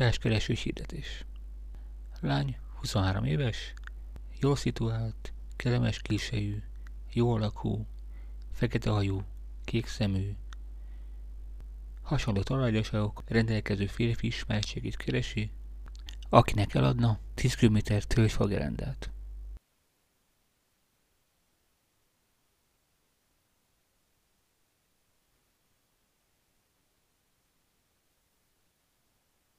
Társkeresős hirdetés. Lány, 23 éves, jól szituált, kellemes kisejű, jó alakú, fekete hajú, kék szemű, hasonló tulajdonságok rendelkező férfi ismertségét keresi, akinek eladna 10 km tölgyfagerendát.